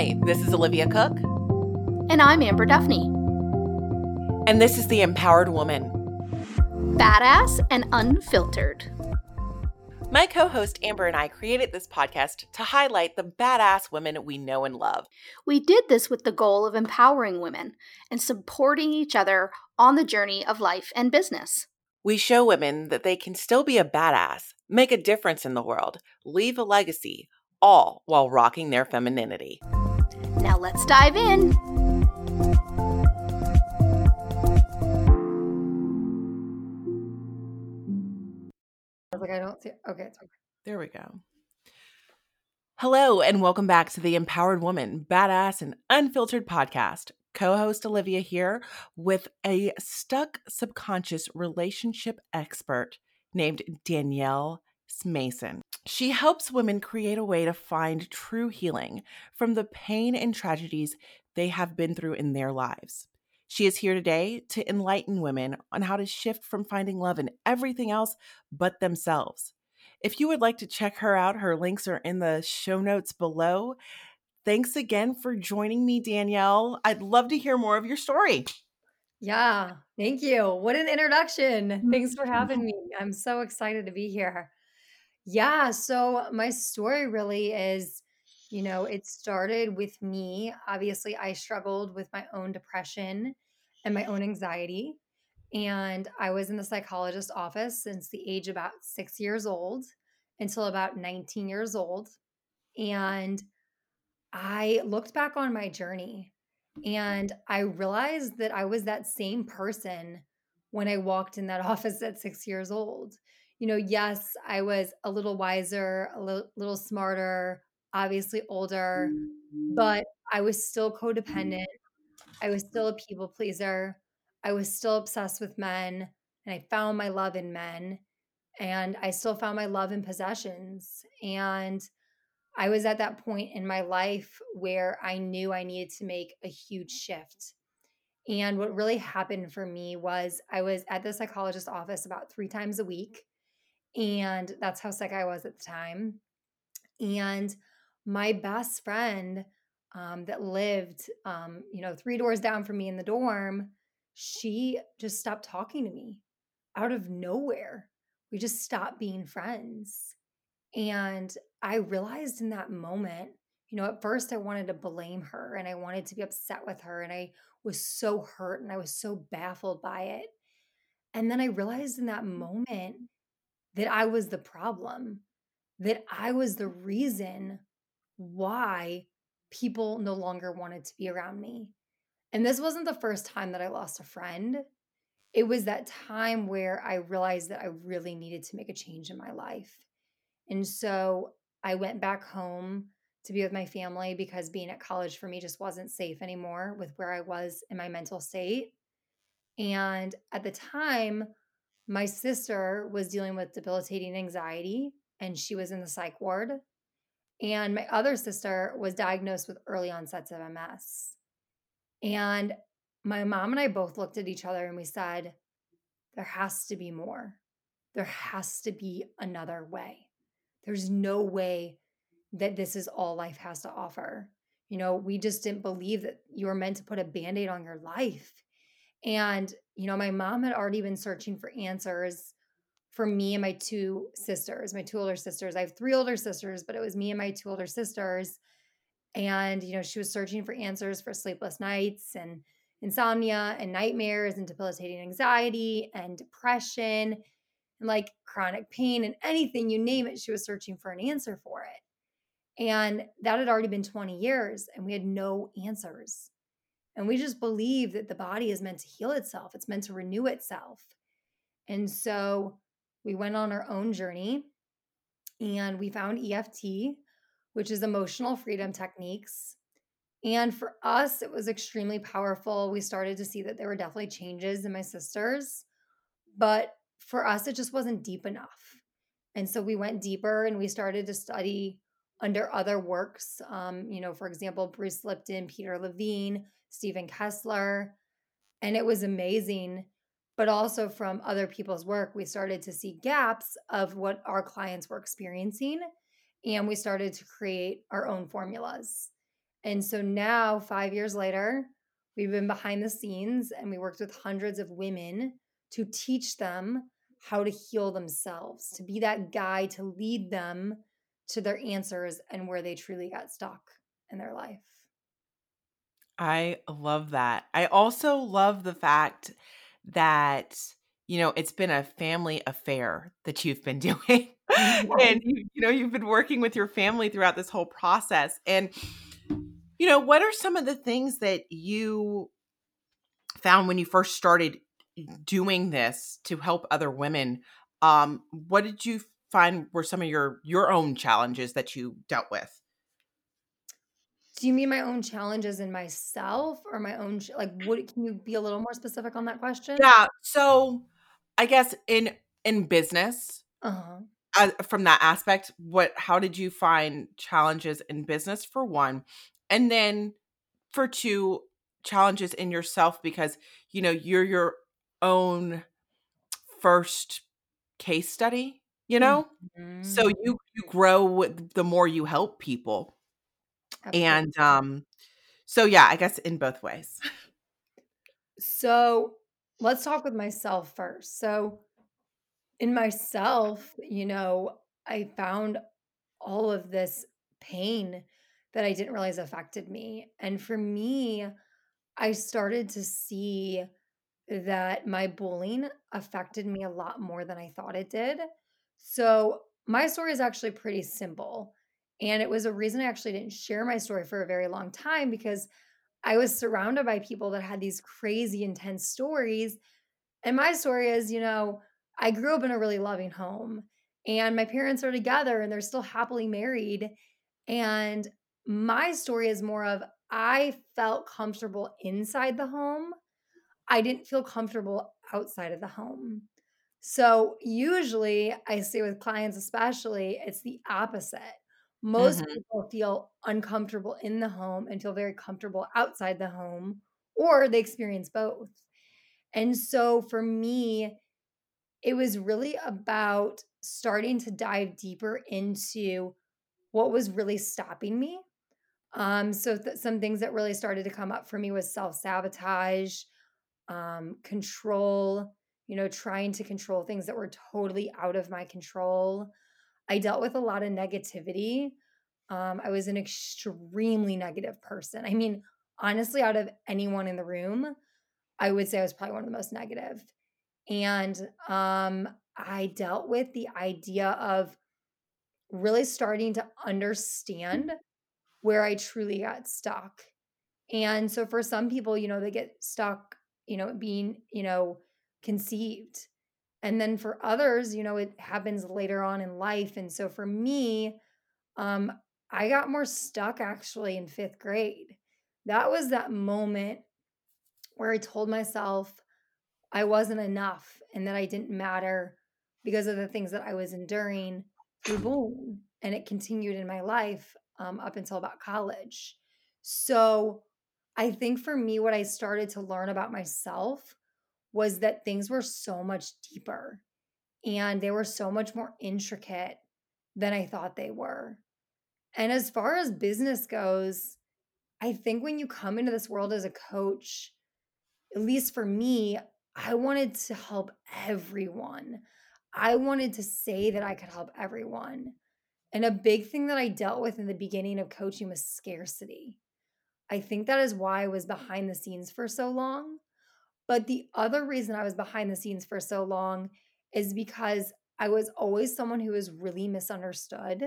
Hi, this is Olivia Cook. And I'm Amber Duffney. And this is The Empowered Woman Badass and Unfiltered. My co host Amber and I created this podcast to highlight the badass women we know and love. We did this with the goal of empowering women and supporting each other on the journey of life and business. We show women that they can still be a badass, make a difference in the world, leave a legacy, all while rocking their femininity. Now let's dive in. I was like, I don't see. Okay, it's okay. There we go. Hello, and welcome back to the Empowered Woman, Badass and Unfiltered podcast. Co host Olivia here with a stuck subconscious relationship expert named Danielle Smason. She helps women create a way to find true healing from the pain and tragedies they have been through in their lives. She is here today to enlighten women on how to shift from finding love in everything else but themselves. If you would like to check her out, her links are in the show notes below. Thanks again for joining me, Danielle. I'd love to hear more of your story. Yeah, thank you. What an introduction. Mm. Thanks for having me. I'm so excited to be here. Yeah, so my story really is, you know, it started with me. Obviously, I struggled with my own depression and my own anxiety. And I was in the psychologist's office since the age about six years old until about 19 years old. And I looked back on my journey and I realized that I was that same person when I walked in that office at six years old. You know, yes, I was a little wiser, a little, little smarter, obviously older, mm-hmm. but I was still mm-hmm. codependent. I was still a people pleaser. I was still obsessed with men, and I found my love in men. And I still found my love in possessions. And I was at that point in my life where I knew I needed to make a huge shift. And what really happened for me was I was at the psychologist's office about three times a week. And that's how sick I was at the time. And my best friend um, that lived, um, you know, three doors down from me in the dorm, she just stopped talking to me out of nowhere. We just stopped being friends. And I realized in that moment, you know, at first I wanted to blame her and I wanted to be upset with her. And I was so hurt and I was so baffled by it. And then I realized in that moment that I was the problem, that I was the reason why people no longer wanted to be around me. And this wasn't the first time that I lost a friend. It was that time where I realized that I really needed to make a change in my life. And so I went back home to be with my family because being at college for me just wasn't safe anymore with where I was in my mental state. And at the time, my sister was dealing with debilitating anxiety and she was in the psych ward. And my other sister was diagnosed with early onsets of MS. And my mom and I both looked at each other and we said, there has to be more. There has to be another way. There's no way that this is all life has to offer. You know, we just didn't believe that you were meant to put a band aid on your life. And, you know, my mom had already been searching for answers for me and my two sisters, my two older sisters. I have three older sisters, but it was me and my two older sisters. And, you know, she was searching for answers for sleepless nights and insomnia and nightmares and debilitating anxiety and depression and like chronic pain and anything you name it, she was searching for an answer for it. And that had already been 20 years, and we had no answers. And we just believe that the body is meant to heal itself, it's meant to renew itself. And so we went on our own journey and we found EFT, which is emotional freedom techniques. And for us, it was extremely powerful. We started to see that there were definitely changes in my sisters, but for us, it just wasn't deep enough. And so we went deeper and we started to study under other works. Um, you know, for example, Bruce Lipton, Peter Levine, Stephen Kessler. And it was amazing. But also from other people's work, we started to see gaps of what our clients were experiencing. And we started to create our own formulas. And so now, five years later, we've been behind the scenes and we worked with hundreds of women to teach them how to heal themselves, to be that guy to lead them to their answers and where they truly got stuck in their life. I love that. I also love the fact that you know it's been a family affair that you've been doing and you, you know you've been working with your family throughout this whole process and you know what are some of the things that you found when you first started doing this to help other women um what did you find were some of your your own challenges that you dealt with? Do you mean my own challenges in myself or my own like what can you be a little more specific on that question? Yeah so i guess in in business uh-huh. uh, from that aspect what how did you find challenges in business for one? And then for two challenges in yourself because you know you're your own first case study you know mm-hmm. so you you grow with the more you help people Absolutely. and um so yeah i guess in both ways so let's talk with myself first so in myself you know i found all of this pain that i didn't realize affected me and for me i started to see that my bullying affected me a lot more than I thought it did. So, my story is actually pretty simple. And it was a reason I actually didn't share my story for a very long time because I was surrounded by people that had these crazy, intense stories. And my story is, you know, I grew up in a really loving home and my parents are together and they're still happily married. And my story is more of I felt comfortable inside the home I didn't feel comfortable outside of the home. So usually I say with clients, especially, it's the opposite. Most mm-hmm. people feel uncomfortable in the home and feel very comfortable outside the home, or they experience both. And so for me, it was really about starting to dive deeper into what was really stopping me. Um, so th- some things that really started to come up for me was self sabotage, um, control, you know, trying to control things that were totally out of my control. I dealt with a lot of negativity. Um, I was an extremely negative person. I mean, honestly, out of anyone in the room, I would say I was probably one of the most negative. And um, I dealt with the idea of really starting to understand where I truly got stuck. And so for some people, you know, they get stuck you know, being, you know, conceived. And then for others, you know, it happens later on in life. And so for me, um, I got more stuck actually in fifth grade. That was that moment where I told myself I wasn't enough and that I didn't matter because of the things that I was enduring through bullying. And it continued in my life um, up until about college. So I think for me, what I started to learn about myself was that things were so much deeper and they were so much more intricate than I thought they were. And as far as business goes, I think when you come into this world as a coach, at least for me, I wanted to help everyone. I wanted to say that I could help everyone. And a big thing that I dealt with in the beginning of coaching was scarcity. I think that is why I was behind the scenes for so long. But the other reason I was behind the scenes for so long is because I was always someone who was really misunderstood.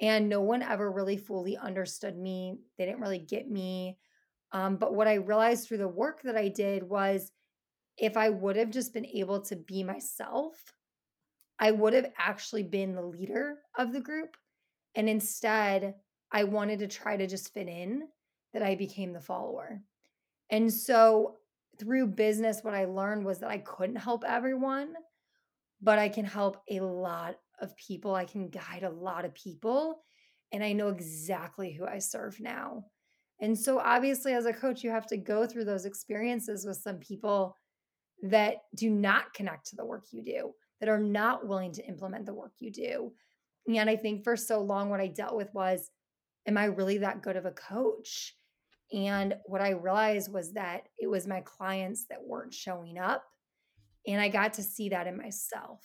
And no one ever really fully understood me. They didn't really get me. Um, but what I realized through the work that I did was if I would have just been able to be myself, I would have actually been the leader of the group. And instead, I wanted to try to just fit in that I became the follower. And so through business, what I learned was that I couldn't help everyone, but I can help a lot of people. I can guide a lot of people. And I know exactly who I serve now. And so, obviously, as a coach, you have to go through those experiences with some people that do not connect to the work you do, that are not willing to implement the work you do. And I think for so long, what I dealt with was am I really that good of a coach? And what I realized was that it was my clients that weren't showing up. And I got to see that in myself.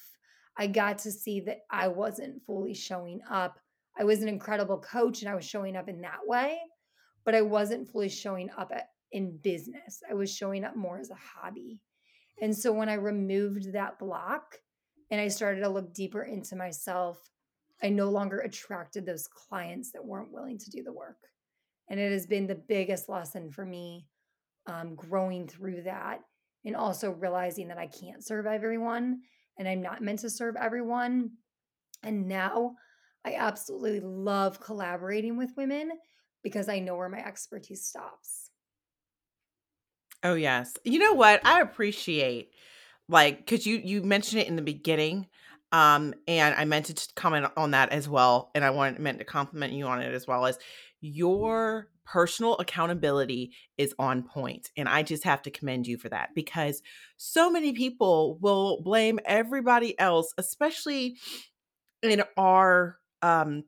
I got to see that I wasn't fully showing up. I was an incredible coach and I was showing up in that way, but I wasn't fully showing up at, in business. I was showing up more as a hobby. And so when I removed that block and I started to look deeper into myself, I no longer attracted those clients that weren't willing to do the work. And it has been the biggest lesson for me um, growing through that and also realizing that I can't serve everyone and I'm not meant to serve everyone. And now I absolutely love collaborating with women because I know where my expertise stops. Oh yes. You know what? I appreciate like cuz you you mentioned it in the beginning um and I meant to comment on that as well and I wanted meant to compliment you on it as well as your personal accountability is on point and I just have to commend you for that because so many people will blame everybody else especially in our um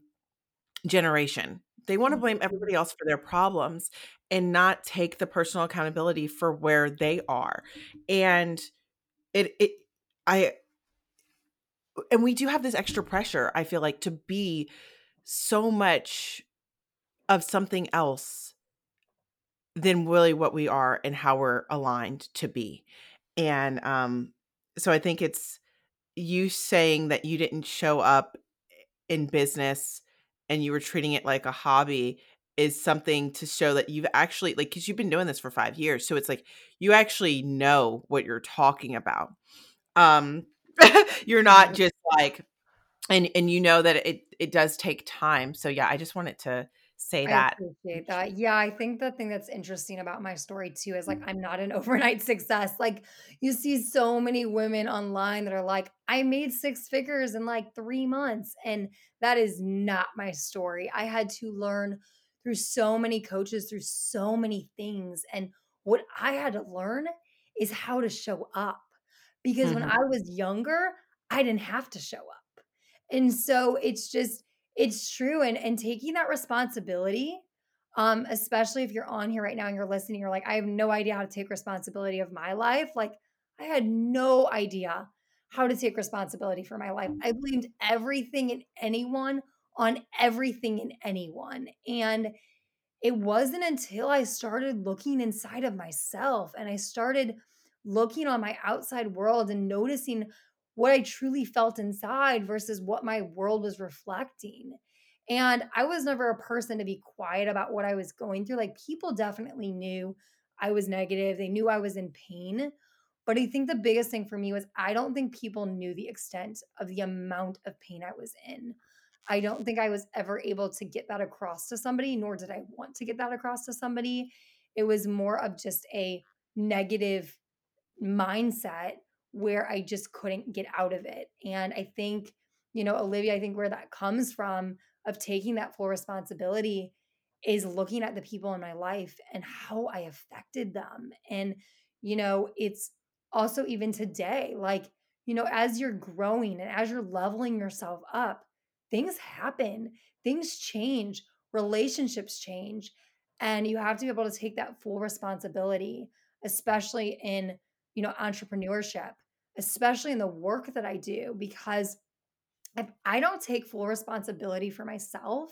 generation they want to blame Mm-hmm. everybody else for their problems and not take the personal accountability for where they are. And it it I and we do have this extra pressure, I feel like, to be so much of something else than really what we are and how we're aligned to be. And um so I think it's you saying that you didn't show up in business and you were treating it like a hobby is something to show that you've actually like because you've been doing this for five years so it's like you actually know what you're talking about um you're not just like and and you know that it it does take time so yeah i just wanted to say I that appreciate that. Yeah, I think the thing that's interesting about my story too is like I'm not an overnight success. Like you see so many women online that are like, I made six figures in like three months. And that is not my story. I had to learn through so many coaches, through so many things. And what I had to learn is how to show up. Because when Mhm. I was younger, I didn't have to show up. And so it's just, it's true. And and taking that responsibility, um, especially if you're on here right now and you're listening, you're like, I have no idea how to take responsibility of my life. Like, I had no idea how to take responsibility for my life. I blamed everything and anyone on everything and anyone. And it wasn't until I started looking inside of myself and I started looking on my outside world and noticing what I truly felt inside versus what my world was reflecting. And I was never a person to be quiet about what I was going through. Like people definitely knew I was negative, they knew I was in pain. But I think the biggest thing for me was I don't think people knew the extent of the amount of pain I was in. I don't think I was ever able to get that across to somebody, nor did I want to get that across to somebody. It was more of just a negative mindset where I just couldn't get out of it. And I think, you know, Olivia, I think where that comes from of taking that full responsibility is looking at the people in my life and how I affected them. And, you know, it's also even today, like, you know, as you're growing and as you're leveling yourself up, things happen, things change, relationships change. And you have to be able to take that full responsibility, especially in, you know, entrepreneurship, especially in the work that I do, because if I don't take full responsibility for myself,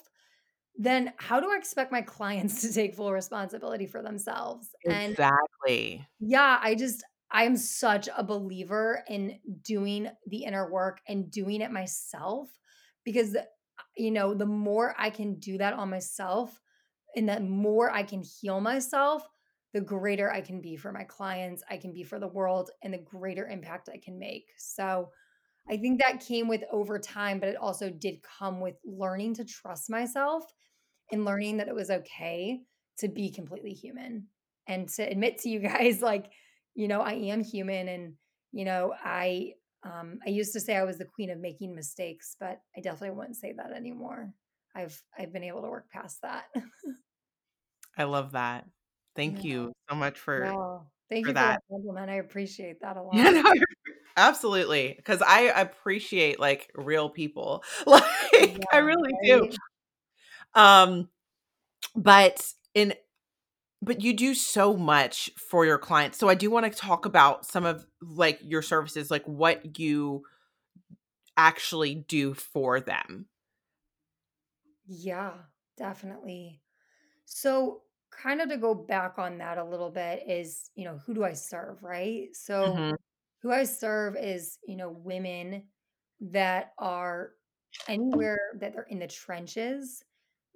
then how do I expect my clients to take full responsibility for themselves? And exactly yeah, I just, I'm such a believer in doing the inner work and doing it myself because, uh, you know, the more I can do that on myself and the more I can heal myself, the greater I can be for my clients, I can be for the world, and the greater impact I can make. So, I think that came with over time, but it also did come with learning to trust myself and learning that it was okay to be completely human and to admit to you guys, like, you know, I am human and, you know, I, um, I used to say I was the queen of making mistakes, but I definitely wouldn't say that anymore. I've, I've been able to work past that. i love that thank Yeah. you so much for Wow. Thank for you for that that compliment. I appreciate that a lot. Yeah, no, absolutely. Because I appreciate like real people. Like I Yeah, really do. Um, but in but you do so much for your clients. So I do want to talk about some of like your services, like what you actually do for them. Yeah, definitely. So, kind of to go back on that a little bit is, you know, who do I serve, right? So, Mhm. who I serve is, you know, women that are anywhere that they're in the trenches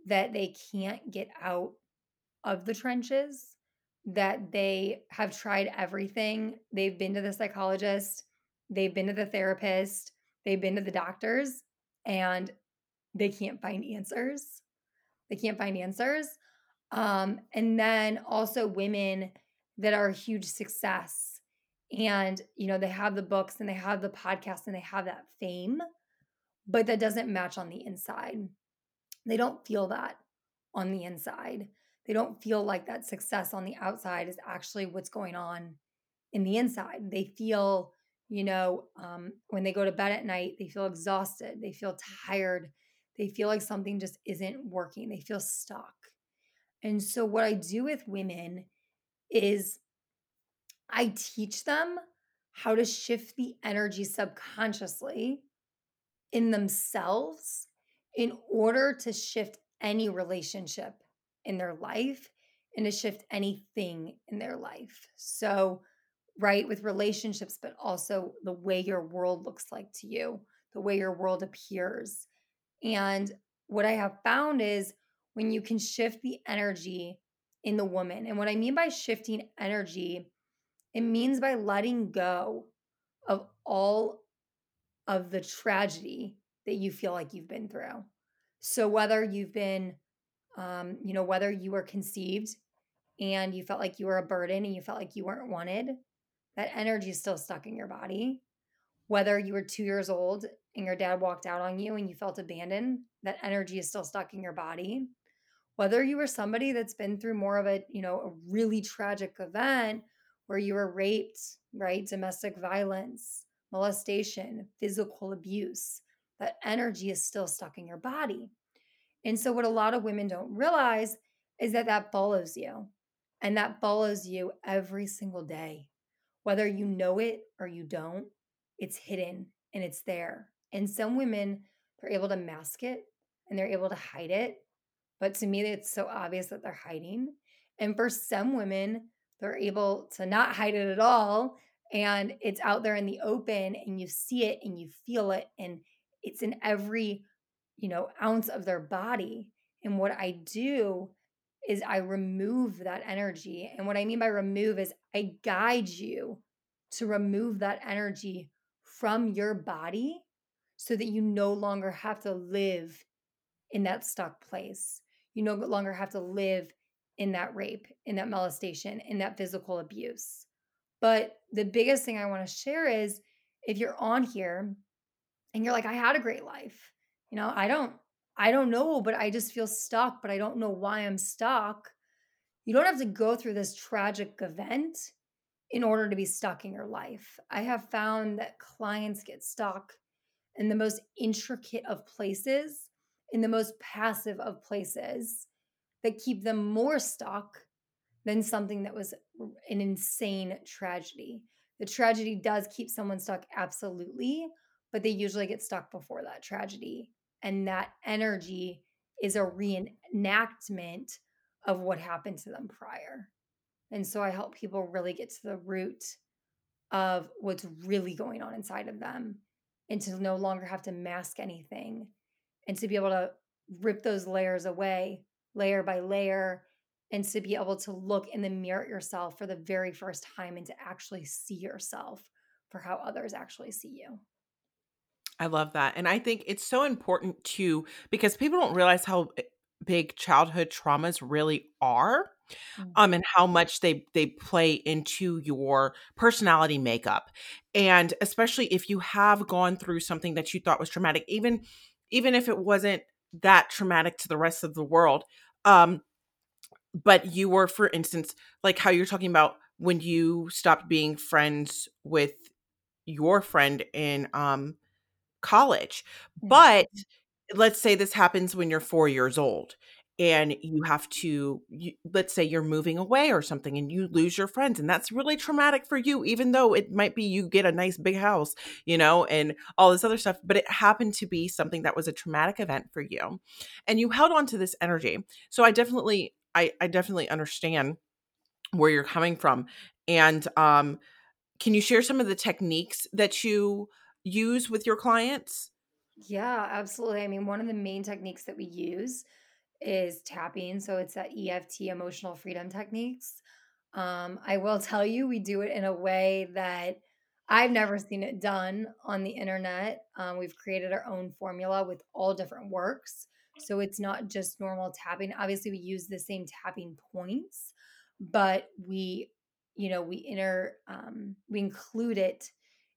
that they can't get out of the trenches, that they have tried everything. They've been to the psychologist, they've been to the therapist, they've been to the doctors, and they can't find answers. They can't find answers. Um, and then also women that are a huge success. And, you know, they have the books and they have the podcast and they have that fame, but that doesn't match on the inside. They don't feel that on the inside. They don't feel like that success on the outside is actually what's going on in the inside. They feel, you know, um, when they go to bed at night, they feel exhausted. They feel tired. They feel like something just isn't working. They feel stuck. And so, what I do with women is I teach them how to shift the energy subconsciously in themselves in order to shift any relationship in their life and to shift anything in their life. So, right, with relationships, but also the way your world looks like to you, the way your world appears. And what I have found is when you can shift the energy in the woman. And what I mean by shifting energy, it means by letting go of all of the tragedy that you feel like you've been through. So whether you've been, um, you know, whether you were conceived and you felt like you were a burden and you felt like you weren't wanted, that energy is still stuck in your body. Whether you were two years old and your dad walked out on you and you felt abandoned, that energy is still stuck in your body. Whether you were somebody that's been through more of a, you know, a really tragic event where you were raped, right? Domestic violence, molestation, physical abuse, that energy is still stuck in your body. And so, what a lot of women don't realize is that that follows you and that follows you every single day. Whether you know it or you don't, it's hidden and it's there. And some women, they're able to mask it and they're able to hide it. But to me, it's so obvious that they're hiding. And for some women, they're able to not hide it at all. And it's out there in the open and you see it and you feel it. And it's in every, you know, ounce of their body. And what I do is I remove that energy. And what I mean by remove is I guide you to remove that energy from your body so that you no longer have to live in that stuck place. You no longer have to live in that rape, in that molestation, in that physical abuse. But the biggest thing I want to share is if you're on here and you're like, I had a great life, you know, I don't, I don't know, but I just feel stuck, but I don't know why I'm stuck. You don't have to go through this tragic event in order to be stuck in your life. I have found that clients get stuck in the most intricate of places, in the most passive of places that keep them more stuck than something that was an insane tragedy. The tragedy does keep someone stuck, absolutely, but they usually get stuck before that tragedy. And that energy is a reenactment of what happened to them prior. And so I help people really get to the root of what's really going on inside of them and to no longer have to mask anything and to be able to rip those layers away layer by layer and to be able to look in the mirror at yourself for the very first time and to actually see yourself for how others actually see you. I love that. And I think it's so important too because people don't realize how big childhood traumas really are. Mm. Um, and how much they they play into your personality makeup, and especially if you have gone through something that you thought was traumatic, even even if it wasn't that traumatic to the rest of the world, um, but you were, for instance, like how you're talking about when you stopped being friends with your friend in um college. But let's say this happens when you're 4 years old and you have to you, let's say you're moving away or something and you lose your friends and that's really traumatic for you even though it might be you get a nice big house you know and all this other stuff but it happened to be something that was a traumatic event for you and you held on to this energy so i definitely i i definitely understand where you're coming from and um can you share some of the techniques that you use with your clients Yeah, absolutely. I mean, one of the main techniques that we use is tapping. So it's that EFT emotional freedom techniques. Um, I will tell you, we do it in a way that I've never seen it done on the internet. Um, we've created our own formula with all different works. So it's not just normal tapping. Obviously, we use the same tapping points, but we, you know, we enter, um, we include it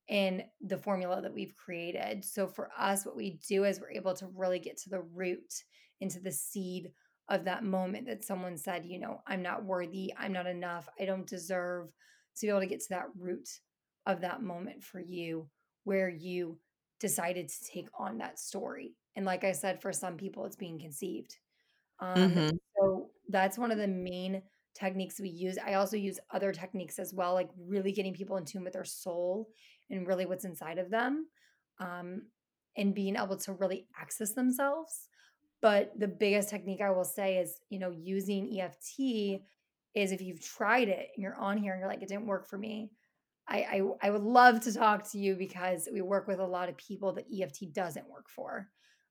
in the formula that we've created. So for us, what we do is we're able to really get to the root, into the seed of that moment that someone said, you know, I'm not worthy, I'm not enough, I don't deserve to be able to get to that root of that moment for you where you decided to take on that story. And like I said, for some people, it's being conceived. Um, mhm so that's one of the main techniques we use. I also use other techniques as well, like really getting people in tune with their soul and really what's inside of them, um, and being able to really access themselves. But the biggest technique I will say is, you know, using EFT is if you've tried it and you're on here and you're like, it didn't work for me. I, I I would love to talk to you because we work with a lot of people that EFT doesn't work for.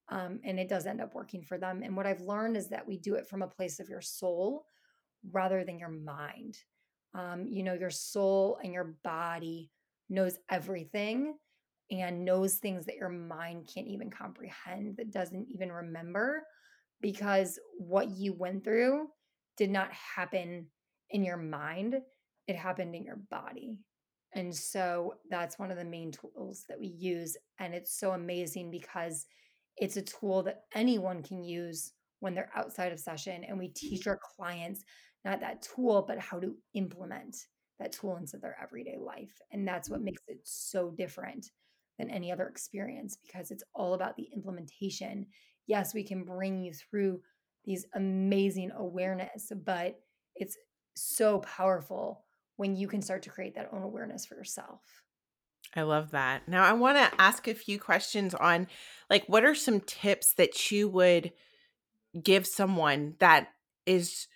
Um, and it does end up working for them. And what I've learned is that we do it from a place of your soul rather than your mind. Um, you know, your soul and your body knows everything and knows things that your mind can't even comprehend, that doesn't even remember because what you went through did not happen in your mind, it happened in your body. And so that's one of the main tools that we use. And it's so amazing because it's a tool that anyone can use when they're outside of session. And we teach our clients not that tool, but how to implement that tool into their everyday life. And that's what mm. makes it so different than any other experience because it's all about the implementation. Yes, we can bring you through these amazing awareness, but it's so powerful when you can start to create that own awareness for yourself. I love that. Now I want to ask a few questions on like what are some tips that you would give someone that is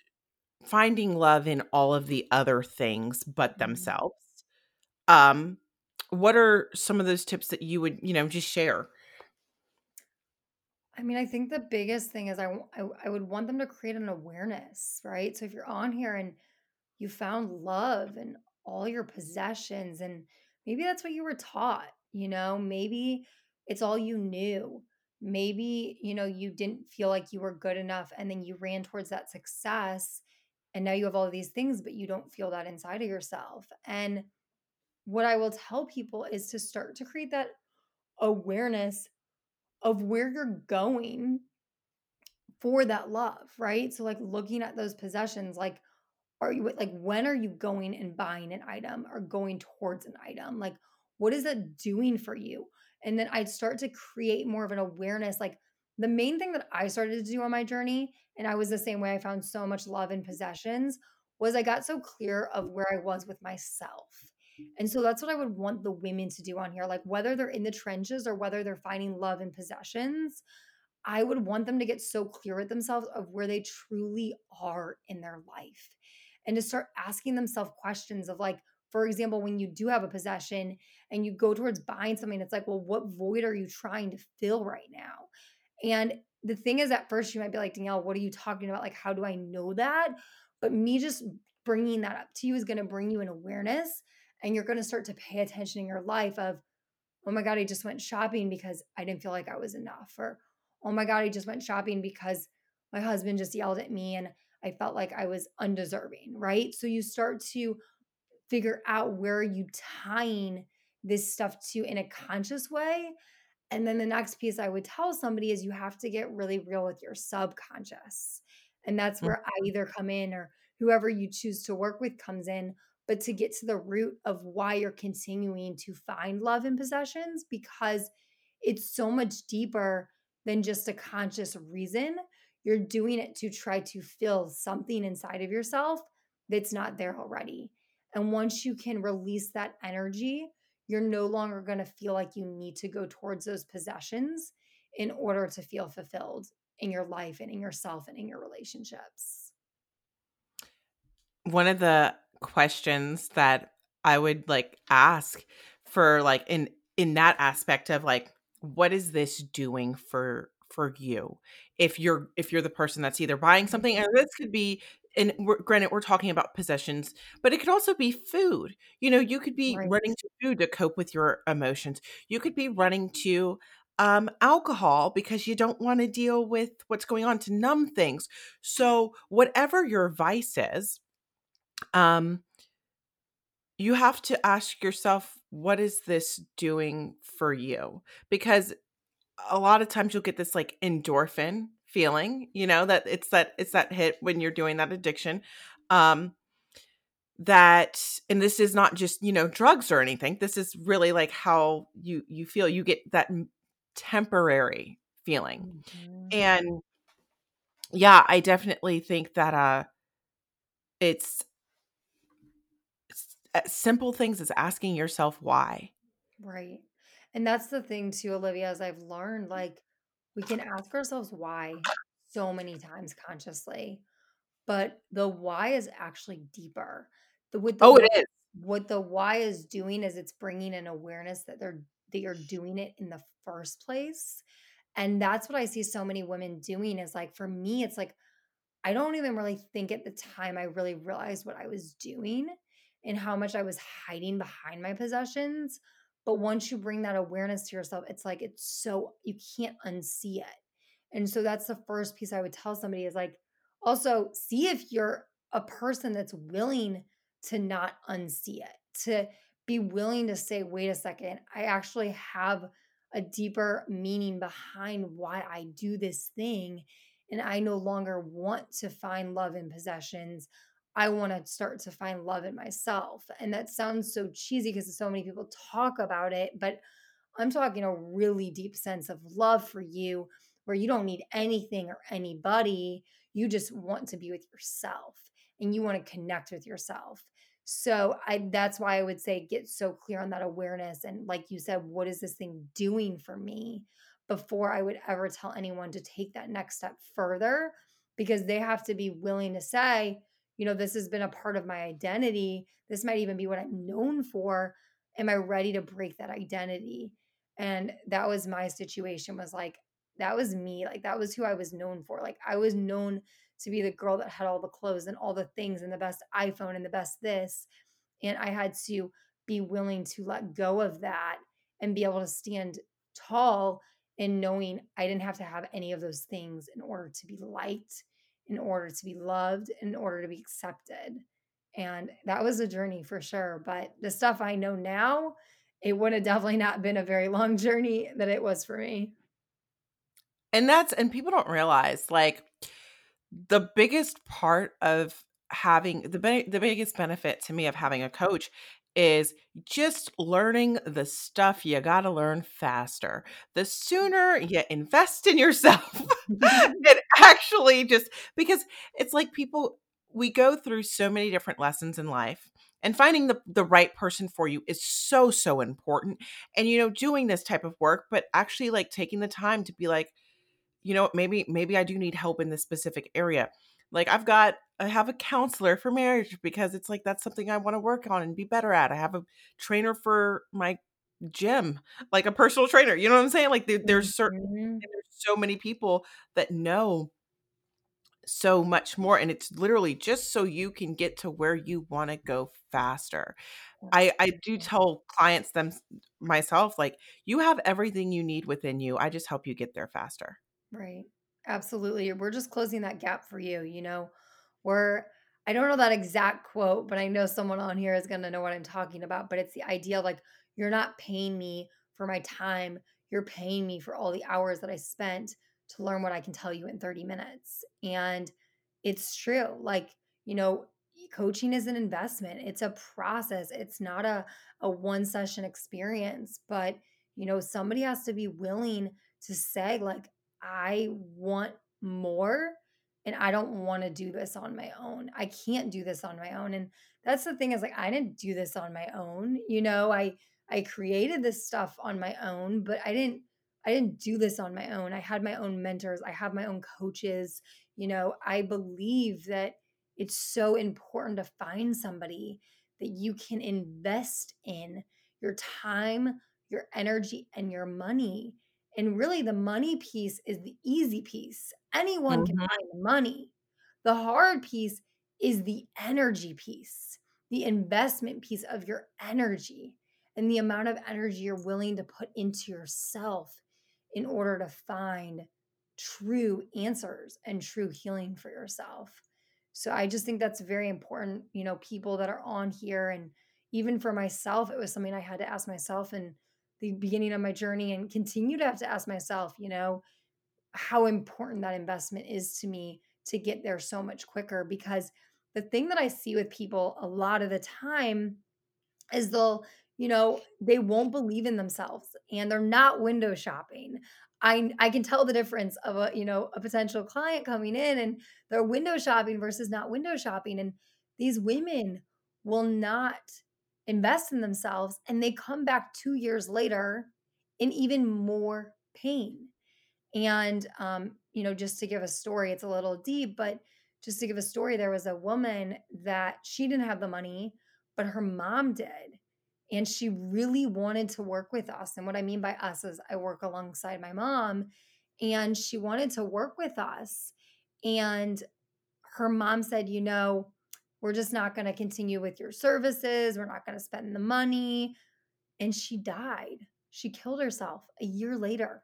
finding love in all of the other things but Mhm. themselves? Um what are some of those tips that you would, you know, just share? I mean, I think the biggest thing is I I would want them to create an awareness, right? So if you're on here and you found love and all your possessions, and maybe that's what you were taught, you know, maybe it's all you knew. Maybe, you know, you didn't feel like you were good enough and then you ran towards that success and now you have all these things, but you don't feel that inside of yourself. And what I will tell people is to start to create that awareness of where you're going for that love, right? So like looking at those possessions, like are you like when are you going and buying an item or going towards an item? Like what is it doing for you? And then I'd start to create more of an awareness. Like the main thing that I started to do on my journey, and I was the same way I found so much love in possessions, was I got so clear of where I was with myself. And so that's what I would want the women to do on here. Like whether they're in the trenches or whether they're finding love and possessions, I would want them to get so clear with themselves of where they truly are in their life and to start asking themselves questions of like, for example, when you do have a possession and you go towards buying something, it's like, well, what void are you trying to fill right now? And the thing is, at first, you might be like, Danielle, what are you talking about? Like, how do I know that? But me just bringing that up to you is going to bring you an awareness and you're going to start to pay attention in your life of, oh my God, I just went shopping because I didn't feel like I was enough. Or, oh my God, I just went shopping because my husband just yelled at me and I felt like I was undeserving, right? So you start to figure out where you tying this stuff to in a conscious way. And then the next piece I would tell somebody is you have to get really real with your subconscious. And that's Mm, where I either come in or whoever you choose to work with comes in, but to get to the root of why you're continuing to find love in possessions because it's so much deeper than just a conscious reason. you're doing it to try to fill something inside of yourself that's not there already. And once you can release that energy, you're no longer going to feel like you need to go towards those possessions in order to feel fulfilled in your life and in yourself and in your relationships. One of the questions that I would like ask for like in in that aspect of like what is this doing for for you? If you're if you're the person that's either buying something and this could be and we're, granted we're talking about possessions but it could also be food. You know you could be right. running to food to cope with your emotions. You could be running to um, alcohol because you don't want to deal with what's going on to numb things. So whatever your vice is um you have to ask yourself what is this doing for you because a lot of times you'll get this like endorphin feeling you know that it's that it's that hit when you're doing that addiction um that and this is not just you know drugs or anything this is really like how you you feel you get that temporary feeling mm-hmm. and yeah i definitely think that uh it's, simple things as asking yourself why right and that's the thing too, Olivia, as I've learned, mm. like we can ask ourselves why so many times consciously, but the why is actually deeper. The what the oh, it is. What the why is doing is it's bringing an awareness that they're that you're doing it in the first place. And that's what I see so many women doing is like for me, it's like I don't even really think at the time I really realized what I was doing and how much I was hiding behind my possessions. But once you bring that awareness to yourself, it's like it's so you can't unsee it. And so that's the first piece I would tell somebody is like also see if you're a person that's willing to not unsee it, to be willing to say, wait a second, I actually have a deeper meaning behind why I do this thing. And I no longer want to find love in possessions. I want to start to find love in myself. And that sounds so cheesy because so many people talk about it, but I'm talking a really deep sense of love for you where you don't need anything or anybody. You just want to be with yourself and you want to connect with yourself. So I that's why I would say get so clear on that awareness and like you said what is this thing doing for me before I would ever tell anyone to take that next step further because they have to be willing to say you know, this has been a part of my identity. This might even be what I'm known for. Am I ready to break that identity? And that was my situation was like, that was me. Like, that was who I was known for. Like, I was known to be the girl that had all the clothes and all the things and the best iPhone and the best this. And I had to be willing to let go of that and be able to stand tall in knowing I didn't have to have any of those things in order to be liked in order to be loved, in order to be accepted. And that was a journey for sure. But the stuff I know now, it would have definitely not been a very long journey that it was for me. And that's, and people don't realize like the biggest part of having the, the biggest benefit to me of having a coach is just learning the stuff you got to learn faster. The sooner you invest in yourself mhm. and actually just because it's like people, we go through so many different lessons in life and finding the, the right person for you is so so important and you know doing this type of work but actually like taking the time to be like you know maybe maybe i do need help in this specific area. Like I've got I have a counselor for marriage because it's like that's something I want to work on and be better at. I have a trainer for my gym, like a personal trainer. You know what I'm saying? Like there, there's certain mm-hmm. there's so many people that know so much more and it's literally just so you can get to where you want to go faster. I I do tell clients them myself like you have everything you need within you. I just help you get there faster. Right. Absolutely. We're just closing that gap for you. You know, we're, I don't know that exact quote, but I know someone on here is going to know what I'm talking about. But it's the idea of like, you're not paying me for my time. You're paying me for all the hours that I spent to learn what I can tell you in 30 minutes. And it's true. Like, you know, coaching is an investment, it's a process, it's not a, a one session experience. But, you know, somebody has to be willing to say, like, I want more and I don't want to do this on my own. I can't do this on my own. And that's the thing is like I didn't do this on my own. You know, I I created this stuff on my own, but I didn't I didn't do this on my own. I had my own mentors, I have my own coaches. You know, I believe that it's so important to find somebody that you can invest in your time, your energy, and your money. And really, the money piece is the easy piece. Anyone can Mhm. find money. The hard piece is the energy piece, the investment piece of your energy, and the amount of energy you're willing to put into yourself in order to find true answers and true healing for yourself. So I just think that's very important. You know, people that are on here, and even for myself, it was something I had to ask myself in the beginning of my journey and continue to have to ask myself, you know, how important that investment is to me to get there so much quicker. Because the thing that I see with people a lot of the time is they'll, you know, they won't believe in themselves and they're not window shopping. I I can tell the difference of a, you know, a potential client coming in and they're window shopping versus not window shopping and these women will not invest in themselves and they come back 2 years later in even more pain. And um, you know, just to give a story, it's a little deep, but just to give a story, there was a woman that she didn't have the money, but her mom did. And she really wanted to work with us. And what I mean by us is I work alongside my mom, and she wanted to work with us. And her mom said, you know, we're just not going to continue with your services. We're not going to spend the money. And she died. She killed herself a year later.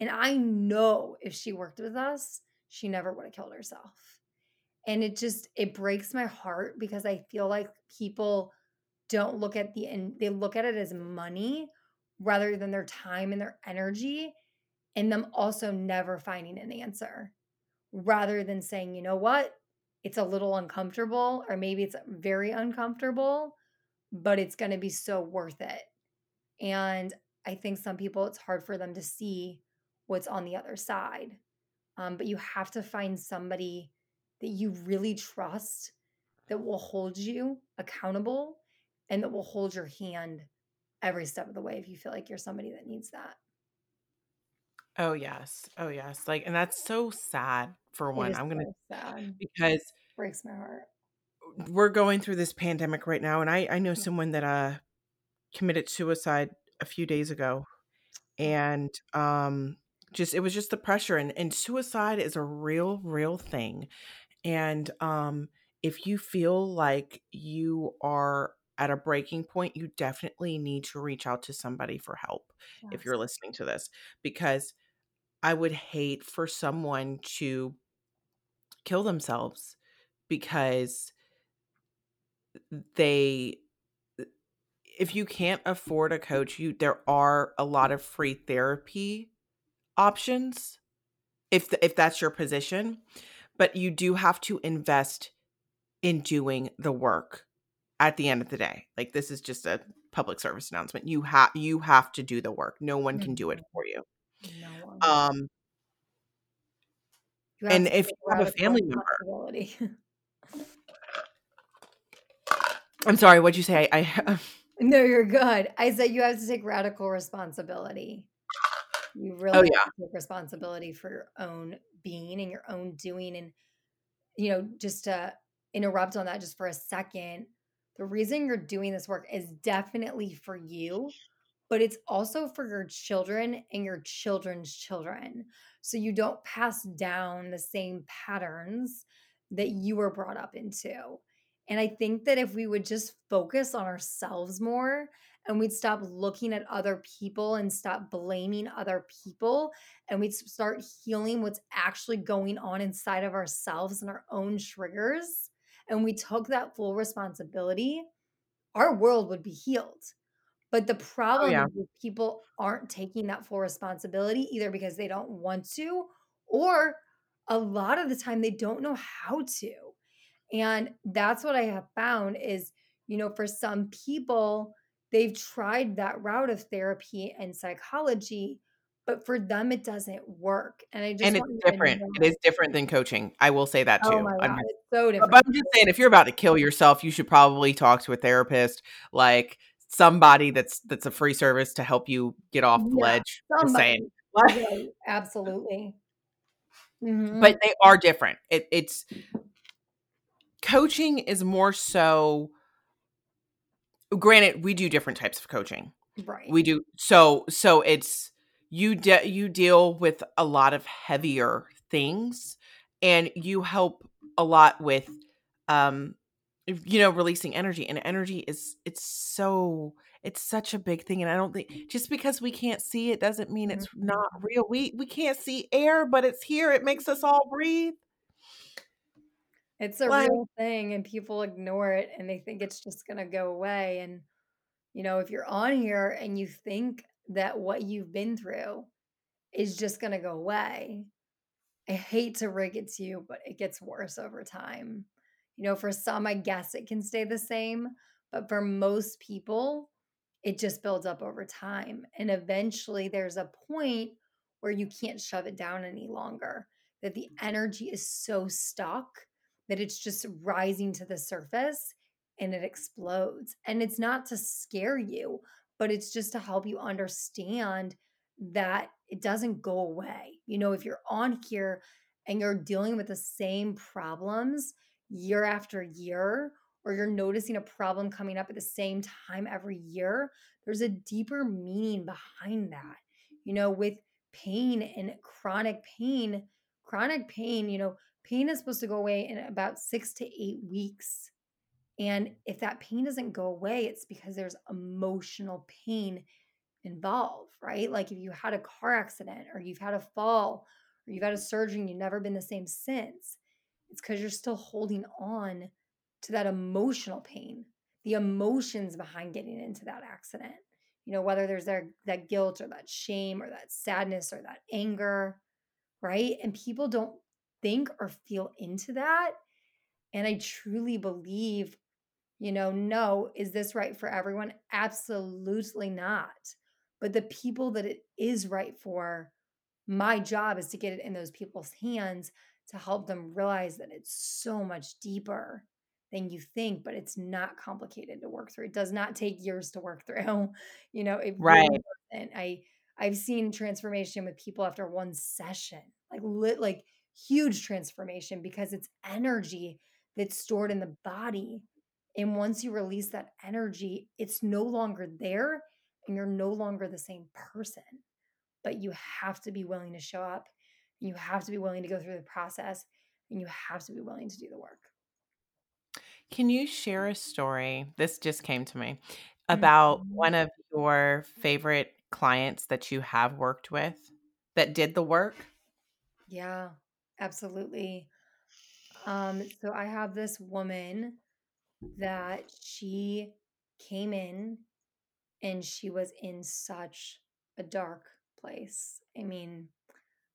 And I know if she worked with us, she never would have killed herself. And it just it breaks my heart because I feel like people don't look at the and they look at it as money rather than their time and their energy and them also never finding an answer rather than saying, you know what? It's a little uncomfortable or maybe it's very uncomfortable, but it's going to be so worth it. And I think some people it's hard for them to see what's on the other side. Um, but you have to find somebody that you really trust that will hold you accountable and that will hold your hand every step of the way if you feel like you're somebody that needs that. Oh yes. Oh yes. Like and that's so sad for It one. I'm going to so sad. because Breaks my heart. we're going through this pandemic right now and I I know Mm. someone that uh committed suicide a few days ago Mm. and um just it was just the pressure and and suicide is a real real thing and um if you feel like you are at a breaking point you definitely need to reach out to somebody for help if you're listening to this because I would hate for someone to kill themselves because they if you can't afford a coach you there are a lot of free therapy options if th- if that's your position but you do have to invest in doing the work at the end of the day like this is just a public service announcement you have you have to do the work no one can do it Mhm. for you No one. um You and if you have a family member i'm sorry what'd you say i, I no, you're good. I said you have to take radical responsibility. You oh, really oh yeah take responsibility for your own being and your own doing. And, you know, just to interrupt on that just for a second, the reason you're doing this work is definitely for you, but it's also for your children and your children's children. So you don't pass down the same patterns that you were brought up into. And I think that if we would just focus on ourselves more and we'd stop looking at other people and stop blaming other people and we'd start healing what's actually going on inside of ourselves and our own triggers, and we took that full responsibility, our world would be healed. But the oh problem yeah is people aren't taking that full responsibility either because they don't want to, or a lot of the time they don't know how to. And that's what I have found is, you know, for some people, they've tried that route of therapy and psychology, but for them it doesn't work. And I just and it's different. It is different than coaching. I will say that oh too. Oh my God, it's so different. But I'm just saying, if you're about to kill yourself, you should probably talk to a therapist, like somebody that's that's a free service to help you get off the yeah, ledge. Somebody. Right, absolutely. Mm-hmm. But they are different. It, it's coaching is more so. Granted, we do different types of coaching. Right. We do so so it's you de- you deal with a lot of heavier things and you help a lot with um you know releasing energy and energy is it's so it's such a big thing and i don't think just because we can't see it doesn't mean it's mm-hmm. not real we we can't see air but it's here it makes us all breathe it's a like, real thing and people ignore it and they think it's just going to go away and you know, if you're on here and you think that what you've been through is just going to go away, I hate to rig it to you, but it gets worse over time. You know, for some, I guess it can stay the same, but for most people, it just builds up over time. And eventually, there's a point where you can't shove it down any longer, that the energy is so stuck that it's just rising to the surface and it explodes. And it's not to scare you, but it's just to help you understand that it doesn't go away. You know, if you're on here and you're dealing with the same problems year after year, or you're noticing a problem coming up at the same time every year, there's a deeper meaning behind that. You know, with pain and chronic pain, chronic pain, you know, pain is supposed to go away in about six to eight weeks. And if that pain doesn't go away, it's because there's emotional pain involved, right? Like if you had a car accident or you've had a fall or you've had a surgery and you've never been the same since, it's because you're still holding on to that emotional pain, the emotions behind getting into that accident. You know, whether there's that, that guilt or that shame or that sadness or that anger, right? And people don't think or feel into that. And I truly believe you know, no, is this right for everyone? Absolutely not. But the people that it is right for, my job is to get it in those people's hands to help them realize that it's so much deeper than you think, but it's not complicated to work through. It does not take years to work through. You know, it right. and I I've seen transformation with people after one session, like lit, like huge transformation because it's energy that's stored in the body and once you release that energy, it's no longer there and you're no longer the same person. But you have to be willing to show up. You have to be willing to go through the process and you have to be willing to do the work. Can you share a story? This just came to me about mm-hmm. one of your favorite clients that you have worked with that did the work? Yeah, absolutely. Um, so I have this woman that she came in and she was in such a dark place. I mean,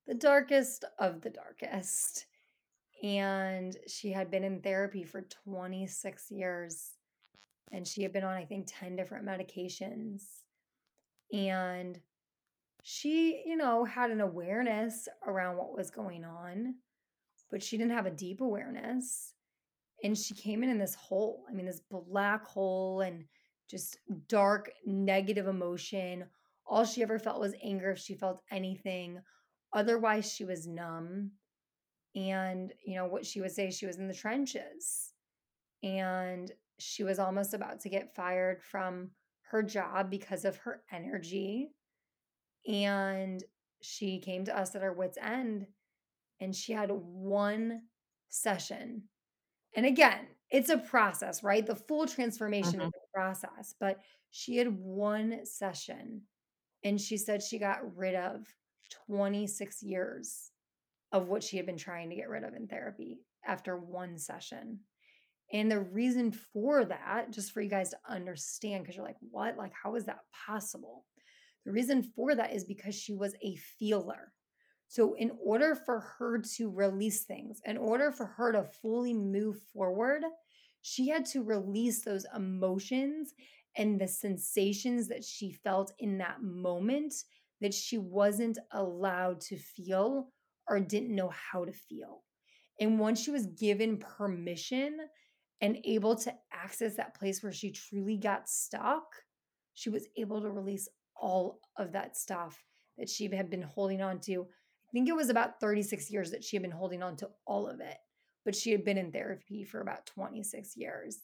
the darkest of the darkest. And she had been in therapy for 26 years. And she had been on, I think, 10 different medications. And she, you know, had an awareness around what was going on, but she didn't have a deep awareness and she came in in this hole i mean this black hole and just dark negative emotion. All she ever felt was anger if she felt anything. Otherwise she was numb and you know what she would say she was in the trenches and she was almost about to get fired from her job because of her energy and she came to us at our wits end and she had one session and again, it's a process, right? The full transformation mm-hmm. is a process. But she had one session and she said she got rid of 26 years of what she had been trying to get rid of in therapy after one session. And the reason for that, just for you guys to understand, because you're like, what? Like, how is that possible? The reason for that is because she was a feeler. So, in order for her to release things, in order for her to fully move forward, she had to release those emotions and the sensations that she felt in that moment that she wasn't allowed to feel or didn't know how to feel. And once she was given permission and able to access that place where she truly got stuck, she was able to release all of that stuff that she had been holding on to. I think it was about 36 years that she had been holding on to all of it, but she had been in therapy for about 26 years.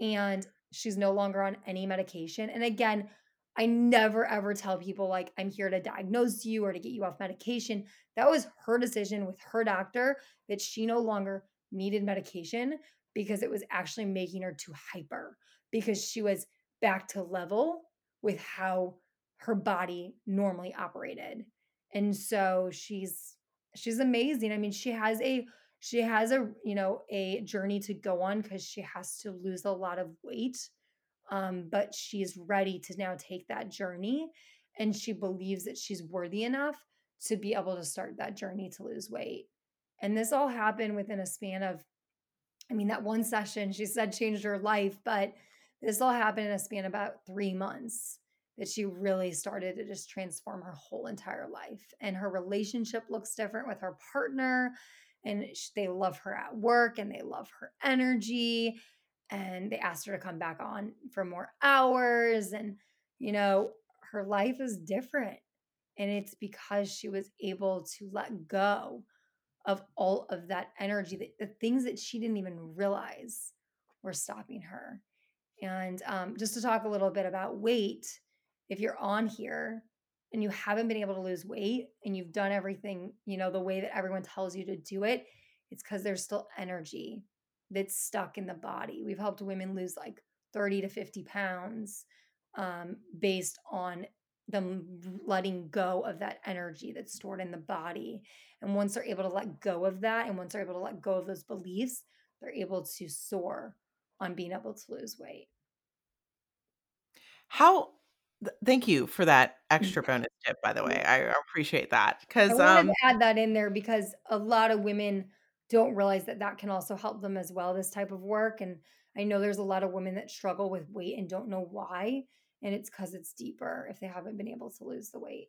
And she's no longer on any medication. And again, I never ever tell people like I'm here to diagnose you or to get you off medication. That was her decision with her doctor that she no longer needed medication because it was actually making her too hyper because she was back to level with how her body normally operated. And so she's she's amazing. I mean, she has a she has a, you know, a journey to go on cuz she has to lose a lot of weight um, but she's ready to now take that journey and she believes that she's worthy enough to be able to start that journey to lose weight. And this all happened within a span of, I mean, that one session she said changed her life, but this all happened in a span about three months that she really started to just transform her whole entire life. And her relationship looks different with her partner, and they love her at work and they love her energy and they asked her to come back on for more hours and you know her life is different and it's because she was able to let go of all of that energy that the things that she didn't even realize were stopping her and um, just to talk a little bit about weight if you're on here and you haven't been able to lose weight and you've done everything you know the way that everyone tells you to do it it's because there's still energy that's stuck in the body. We've helped women lose like 30 to 50 pounds um, based on them letting go of that energy that's stored in the body. And once they're able to let go of that, and once they're able to let go of those beliefs, they're able to soar on being able to lose weight. How thank you for that extra bonus tip by the way i appreciate that because i um, to add that in there because a lot of women don't realize that that can also help them as well this type of work and i know there's a lot of women that struggle with weight and don't know why and it's because it's deeper if they haven't been able to lose the weight.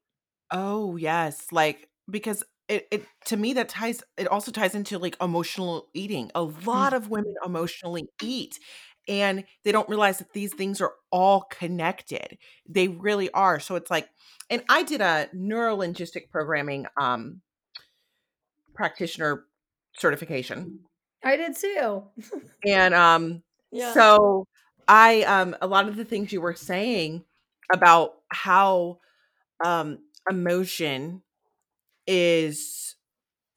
Oh yes like because it, it to me that ties it also ties into like emotional eating. A mm. lot of women emotionally eat and they don't realize that these things are all connected they really are so it's like and i did a neurolinguistic programming um practitioner certification. I did too. and um yeah. so I um a lot of the things you were saying about how um emotion is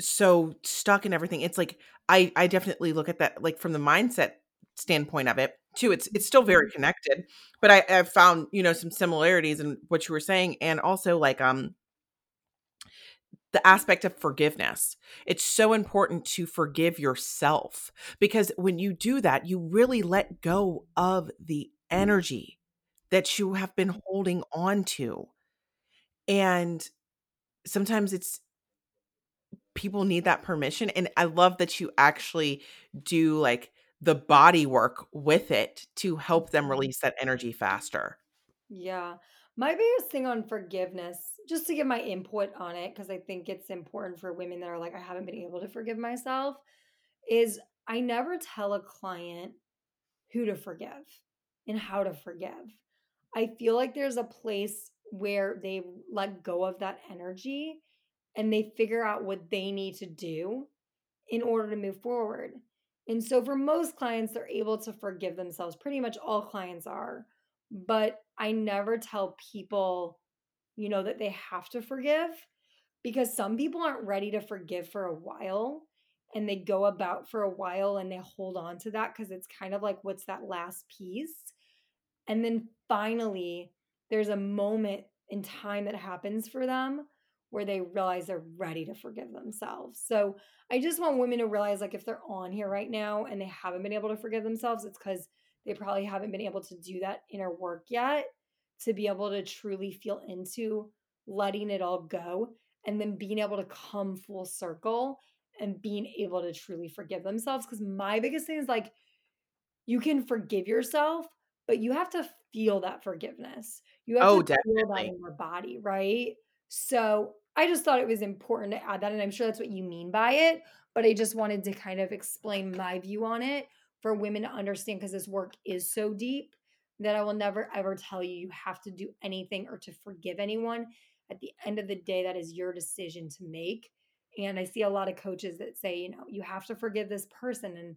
so stuck in everything. It's like I I definitely look at that like from the mindset standpoint of it too. It's it's still very mm-hmm. connected, but I I've found, you know, some similarities in what you were saying and also like um the aspect of forgiveness. It's so important to forgive yourself because when you do that, you really let go of the energy that you have been holding on to. And sometimes it's people need that permission. And I love that you actually do like the body work with it to help them mm-hmm. release that energy faster. Yeah. My biggest thing on forgiveness, just to get my input on it, because I think it's important for women that are like, I haven't been able to forgive myself, is I never tell a client who to forgive and how to forgive. I feel like there's a place where they let go of that energy and they figure out what they need to do in order to move forward. And so for most clients, they're able to forgive themselves. Pretty much all clients are but I never tell people, you know, that they have to forgive because some people aren't ready to forgive for a while and they go about for a while and they hold on to that because it's kind of like, what's that last piece? And then finally, there's a moment in time that happens for them where they realize they're ready to forgive themselves. So I just want women to realize like if they're on here right now and they haven't been able to forgive themselves, it's because they probably haven't been able to do that inner work yet to be able to truly feel into letting it all go and then being able to come full circle and being able to truly forgive themselves. Because my biggest thing is like, you can forgive yourself, but you have to feel that forgiveness. You have oh, to definitely. feel that in your body, right? So I just thought it was important to add that. And I'm sure that's what you mean by it. But I just wanted to kind of explain my view on it for women to understand because this work is so deep that I will never ever tell you you have to do anything or to forgive anyone. At the end of the day, that is your decision to make. And I see a lot of coaches that say, you know, you have to forgive this person. And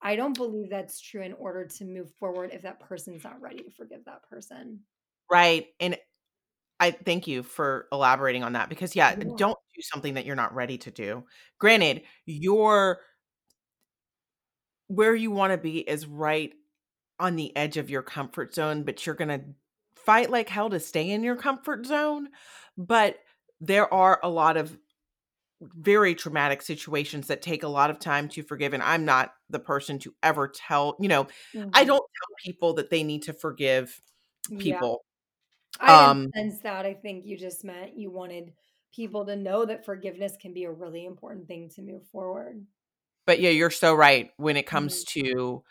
I don't believe that's true in order to move forward if that person's not ready to forgive that person. Right. And I thank you for elaborating on that because yeah, yeah, don't do something that you're not ready to do. Granted, your where you want to be is right on the edge of your comfort zone, but you're going to fight like hell to stay in your comfort zone. But there are a lot of very traumatic situations that take a lot of time to forgive. And I'm not the person to ever tell, you know, mm-hmm. I don't tell people that they need to forgive people. I um, sense that. I think you just meant you wanted people to know that forgiveness can be a really important thing to move forward. But yeah, you're so right when it comes mm-hmm. to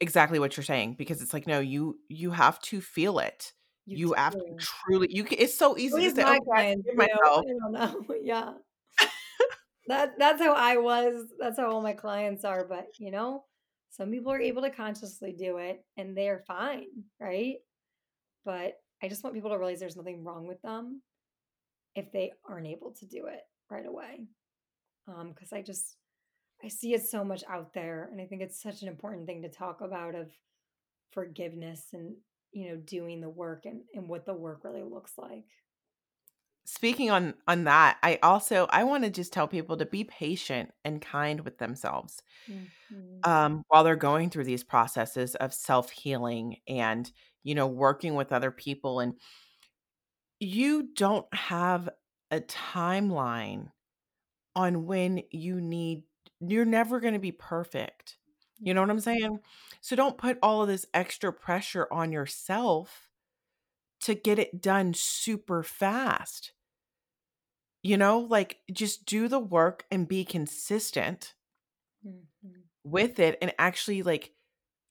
exactly what you're saying because it's like no you you have to feel it you, you have to truly you can, it's so easy to say my oh, clients, myself. I don't know yeah that that's how I was that's how all my clients are but you know some people are able to consciously do it and they're fine right but I just want people to realize there's nothing wrong with them if they aren't able to do it right away um because I just I see it so much out there. And I think it's such an important thing to talk about of forgiveness and, you know, doing the work and, and what the work really looks like. Speaking on on that, I also I want to just tell people to be patient and kind with themselves mm-hmm. um, while they're going through these processes of self healing and you know working with other people. And you don't have a timeline on when you need you're never going to be perfect. You know what I'm saying? So don't put all of this extra pressure on yourself to get it done super fast. You know, like just do the work and be consistent mm-hmm. with it and actually like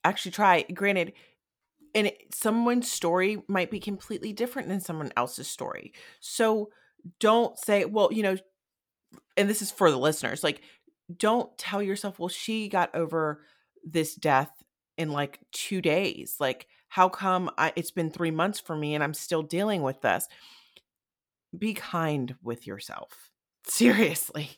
actually try. Granted, and it, someone's story might be completely different than someone else's story. So don't say, well, you know, and this is for the listeners, like don't tell yourself, well, she got over this death in like two days. Like, how come I, it's been three months for me and I'm still dealing with this? Be kind with yourself. Seriously.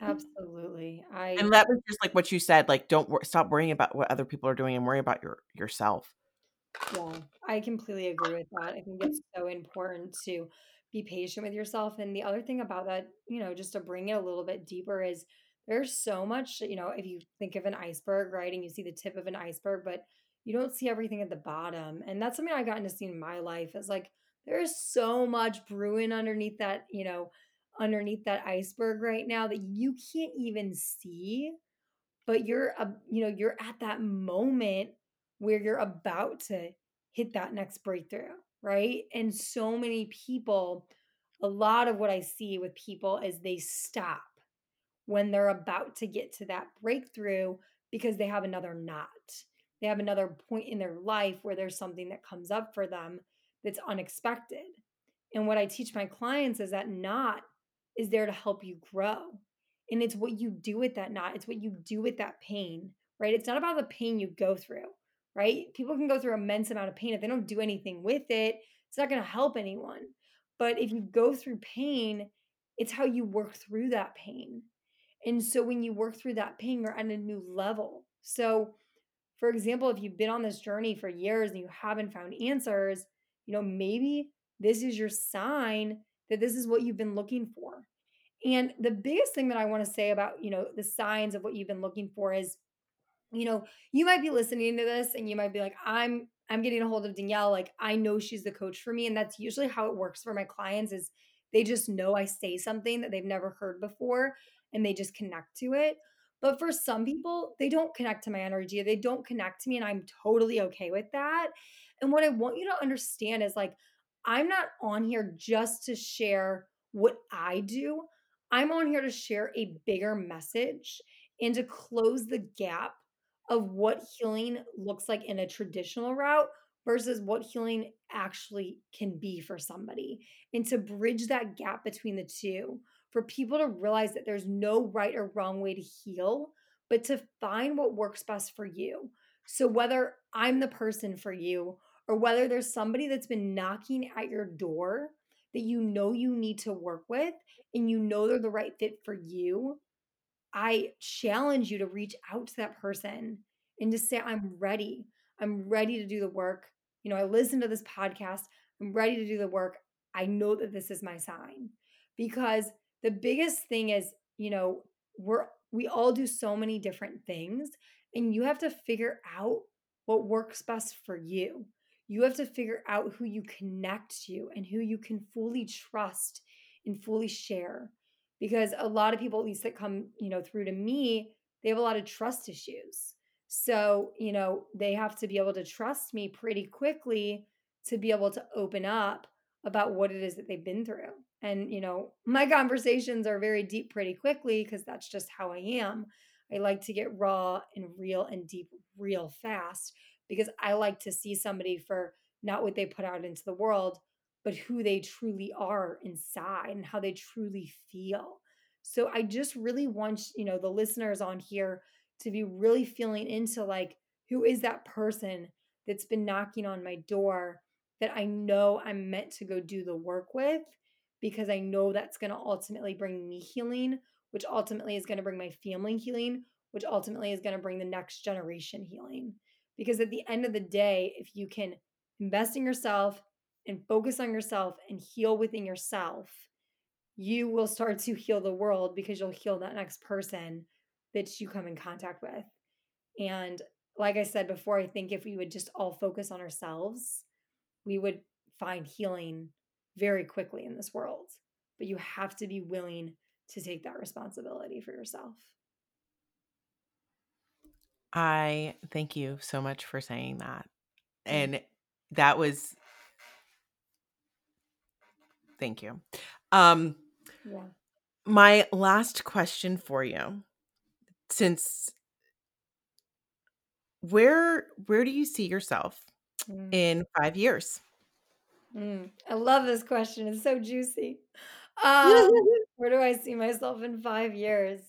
Absolutely. I and that was just like what you said. Like, don't wor- stop worrying about what other people are doing and worry about your yourself. Yeah, I completely agree with that. I think it's so important to be patient with yourself. And the other thing about that, you know, just to bring it a little bit deeper is there's so much, you know, if you think of an iceberg, right, and you see the tip of an iceberg, but you don't see everything at the bottom. And that's something I got to see in my life is like there's so much brewing underneath that, you know, underneath that iceberg right now that you can't even see. But you're, uh, you know, you're at that moment where you're about to hit that next breakthrough, right? And so many people, a lot of what I see with people is they stop when they're about to get to that breakthrough because they have another knot. They have another point in their life where there's something that comes up for them that's unexpected. And what I teach my clients is that knot is there to help you grow. And it's what you do with that knot, it's what you do with that pain, right? It's not about the pain you go through, right? People can go through immense amount of pain. If they don't do anything with it, it's not going to help anyone. But if you go through pain, it's how you work through that pain. And so when you work through that pain, you're at a new level. So, for example, if you've been on this journey for years and you haven't found answers, you know, maybe this is your sign that this is what you've been looking for. And the biggest thing that I want to say about, you know, the signs of what you've been looking for is, you know, you might be listening to this and you might be like, I'm I'm getting a hold of Danielle, like I know she's the coach for me and that's usually how it works for my clients is they just know I say something that they've never heard before and they just connect to it. But for some people, they don't connect to my energy. They don't connect to me, and I'm totally okay with that. And what I want you to understand is like, I'm not on here just to share what I do. I'm on here to share a bigger message and to close the gap of what healing looks like in a traditional route versus what healing actually can be for somebody and to bridge that gap between the two for people to realize that there's no right or wrong way to heal but to find what works best for you so whether i'm the person for you or whether there's somebody that's been knocking at your door that you know you need to work with and you know they're the right fit for you I challenge you to reach out to that person and to say, I'm ready. I'm ready to do the work. You know, I listen to this podcast. I'm ready to do the work. I know that this is my sign. Because the biggest thing is, you know, we're we all do so many different things and you have to figure out what works best for you. You have to figure out who you connect to and who you can fully trust and fully share because a lot of people at least that come you know through to me they have a lot of trust issues so you know they have to be able to trust me pretty quickly to be able to open up about what it is that they've been through and you know my conversations are very deep pretty quickly because that's just how i am i like to get raw and real and deep real fast because i like to see somebody for not what they put out into the world but who they truly are inside and how they truly feel. So I just really want, you know, the listeners on here to be really feeling into like who is that person that's been knocking on my door that I know I'm meant to go do the work with because I know that's going to ultimately bring me healing, which ultimately is going to bring my family healing, which ultimately is going to bring the next generation healing. Because at the end of the day, if you can invest in yourself, and focus on yourself and heal within yourself, you will start to heal the world because you'll heal that next person that you come in contact with. And like I said before, I think if we would just all focus on ourselves, we would find healing very quickly in this world. But you have to be willing to take that responsibility for yourself. I thank you so much for saying that. And that was Thank you. Um, yeah. My last question for you, since where where do you see yourself mm. in five years? Mm, I love this question. It's so juicy. Um, where do I see myself in five years?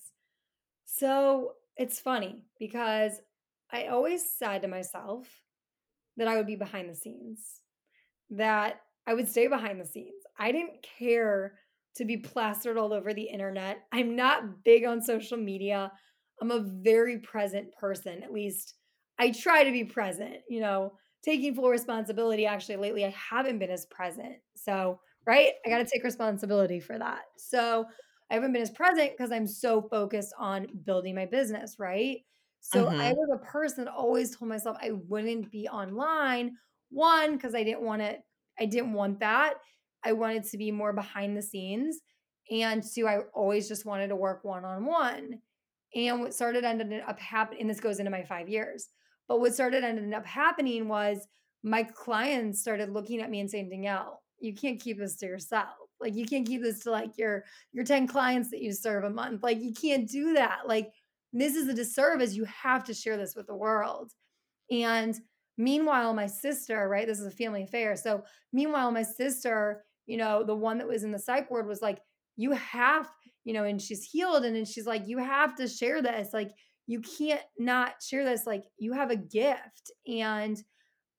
So it's funny because I always said to myself that I would be behind the scenes, that I would stay behind the scenes. I didn't care to be plastered all over the internet. I'm not big on social media. I'm a very present person, at least I try to be present, you know, taking full responsibility. Actually, lately I haven't been as present. So, right, I got to take responsibility for that. So, I haven't been as present because I'm so focused on building my business, right? So, mm-hmm. I was a person that always told myself I wouldn't be online. One, because I didn't want to, I didn't want that. I wanted to be more behind the scenes. And two, I always just wanted to work one on one. And what started ended up happening, and this goes into my five years, but what started ended up happening was my clients started looking at me and saying, Danielle, you can't keep this to yourself. Like you can't keep this to like your your 10 clients that you serve a month. Like you can't do that. Like this is a disservice. You have to share this with the world. And meanwhile, my sister, right? This is a family affair. So meanwhile, my sister you know, the one that was in the psych ward was like, you have, you know, and she's healed. And then she's like, you have to share this. Like, you can't not share this. Like, you have a gift. And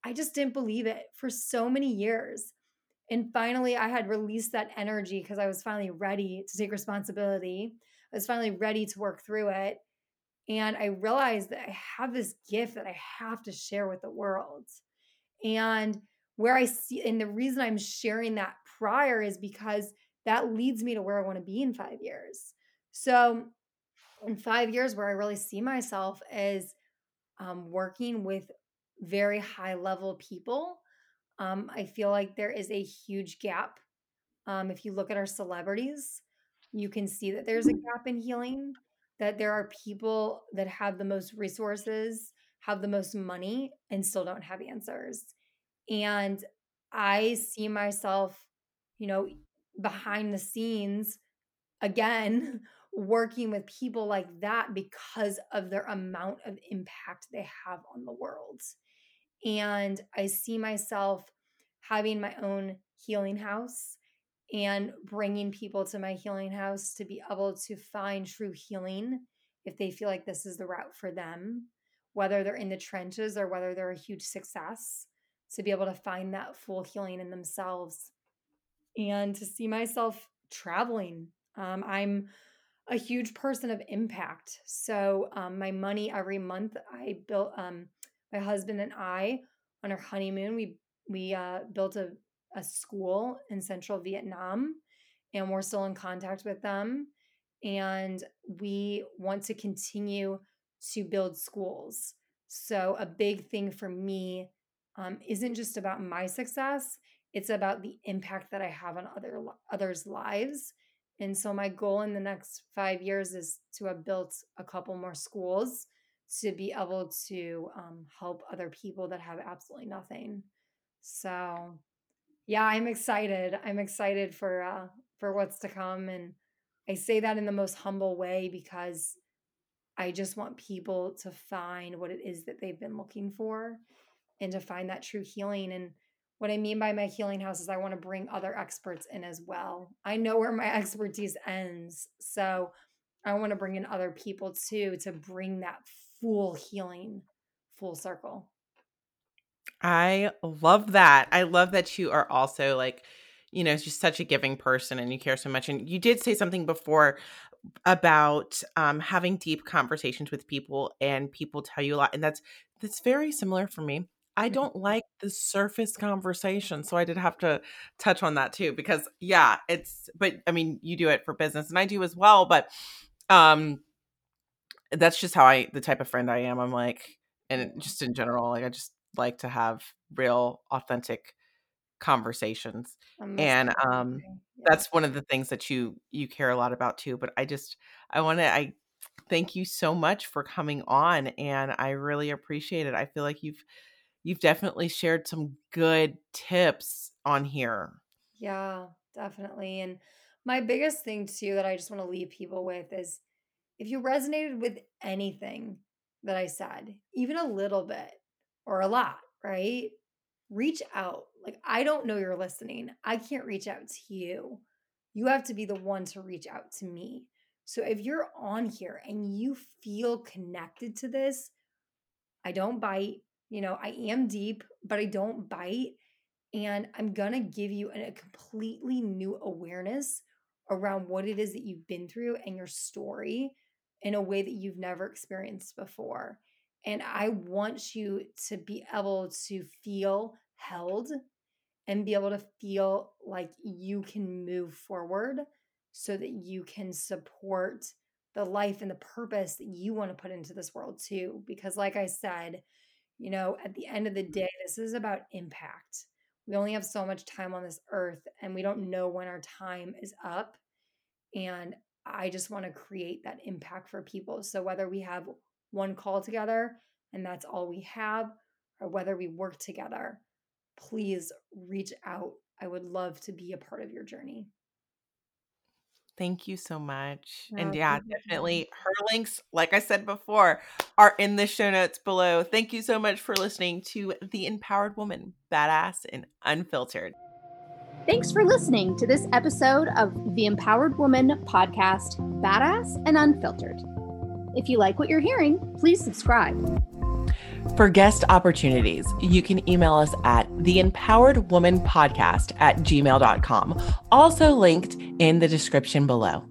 I just didn't believe it for so many years. And finally, I had released that energy because I was finally ready to take responsibility. I was finally ready to work through it. And I realized that I have this gift that I have to share with the world. And where I see, and the reason I'm sharing that prior is because that leads me to where I want to be in five years. So, in five years, where I really see myself is um, working with very high level people. Um, I feel like there is a huge gap. Um, if you look at our celebrities, you can see that there's a gap in healing, that there are people that have the most resources, have the most money, and still don't have answers. And I see myself you know, behind the scenes, again, working with people like that because of their amount of impact they have on the world. And I see myself having my own healing house and bringing people to my healing house to be able to find true healing if they feel like this is the route for them, whether they're in the trenches or whether they're a huge success, to be able to find that full healing in themselves and to see myself traveling. Um, I'm a huge person of impact. So, um, my money every month, I built, um, my husband and I on our honeymoon, we we uh, built a a school in central Vietnam, and we're still in contact with them. And we want to continue to build schools. So, a big thing for me um, isn't just about my success, it's about the impact that I have on other others' lives. And so, my goal in the next five years is to have built a couple more schools to be able to um, help other people that have absolutely nothing. So, yeah, I'm excited. I'm excited for uh for what's to come and I say that in the most humble way because I just want people to find what it is that they've been looking for and to find that true healing and what I mean by my healing house is I want to bring other experts in as well. I know where my expertise ends. So I want to bring in other people too to bring that full healing full circle. I love that. I love that you are also like, you know, just such a giving person and you care so much. And you did say something before about um, having deep conversations with people and people tell you a lot. And that's that's very similar for me. I don't like the surface conversation. So I did have to touch on that too, because yeah, it's but I mean, you do it for business and I do as well, but um that's just how I the type of friend I am. I'm like and just in general, like I just like to have real authentic conversations and um yeah. that's one of the things that you you care a lot about too but i just i want to i thank you so much for coming on and i really appreciate it i feel like you've you've definitely shared some good tips on here yeah definitely and my biggest thing too that i just want to leave people with is if you resonated with anything that i said even a little bit or a lot, right? Reach out. Like, I don't know you're listening. I can't reach out to you. You have to be the one to reach out to me. So if you're on here and you feel connected to this, I don't bite. You know, I am deep, but I don't bite. And I'm going to give you a completely new awareness around what it is that you've been through and your story in a way that you've never experienced before. And I want you to be able to feel held and be able to feel like you can move forward so that you can support the life and the purpose that you want to put into this world too. Because, like I said, you know, at the end of the mm-hmm. day, this is about impact. We only have so much time on this earth and we don't know when our time is up. And I just want to create that impact for people. So, whether we have one call together and that's all we have, or whether we work together, please reach out. I would love to be a part of your journey. Thank you so much. And yeah, definitely her links, like I said before, are in the show notes below. Thank you so much for listening to The Empowered Woman, Badass and Unfiltered. Thanks for listening to this episode of the Empowered Woman podcast, Badass and Unfiltered. If you like what you're hearing, please subscribe. For guest opportunities, you can email us at the empowered woman podcast at gmail.com, also linked in the description below.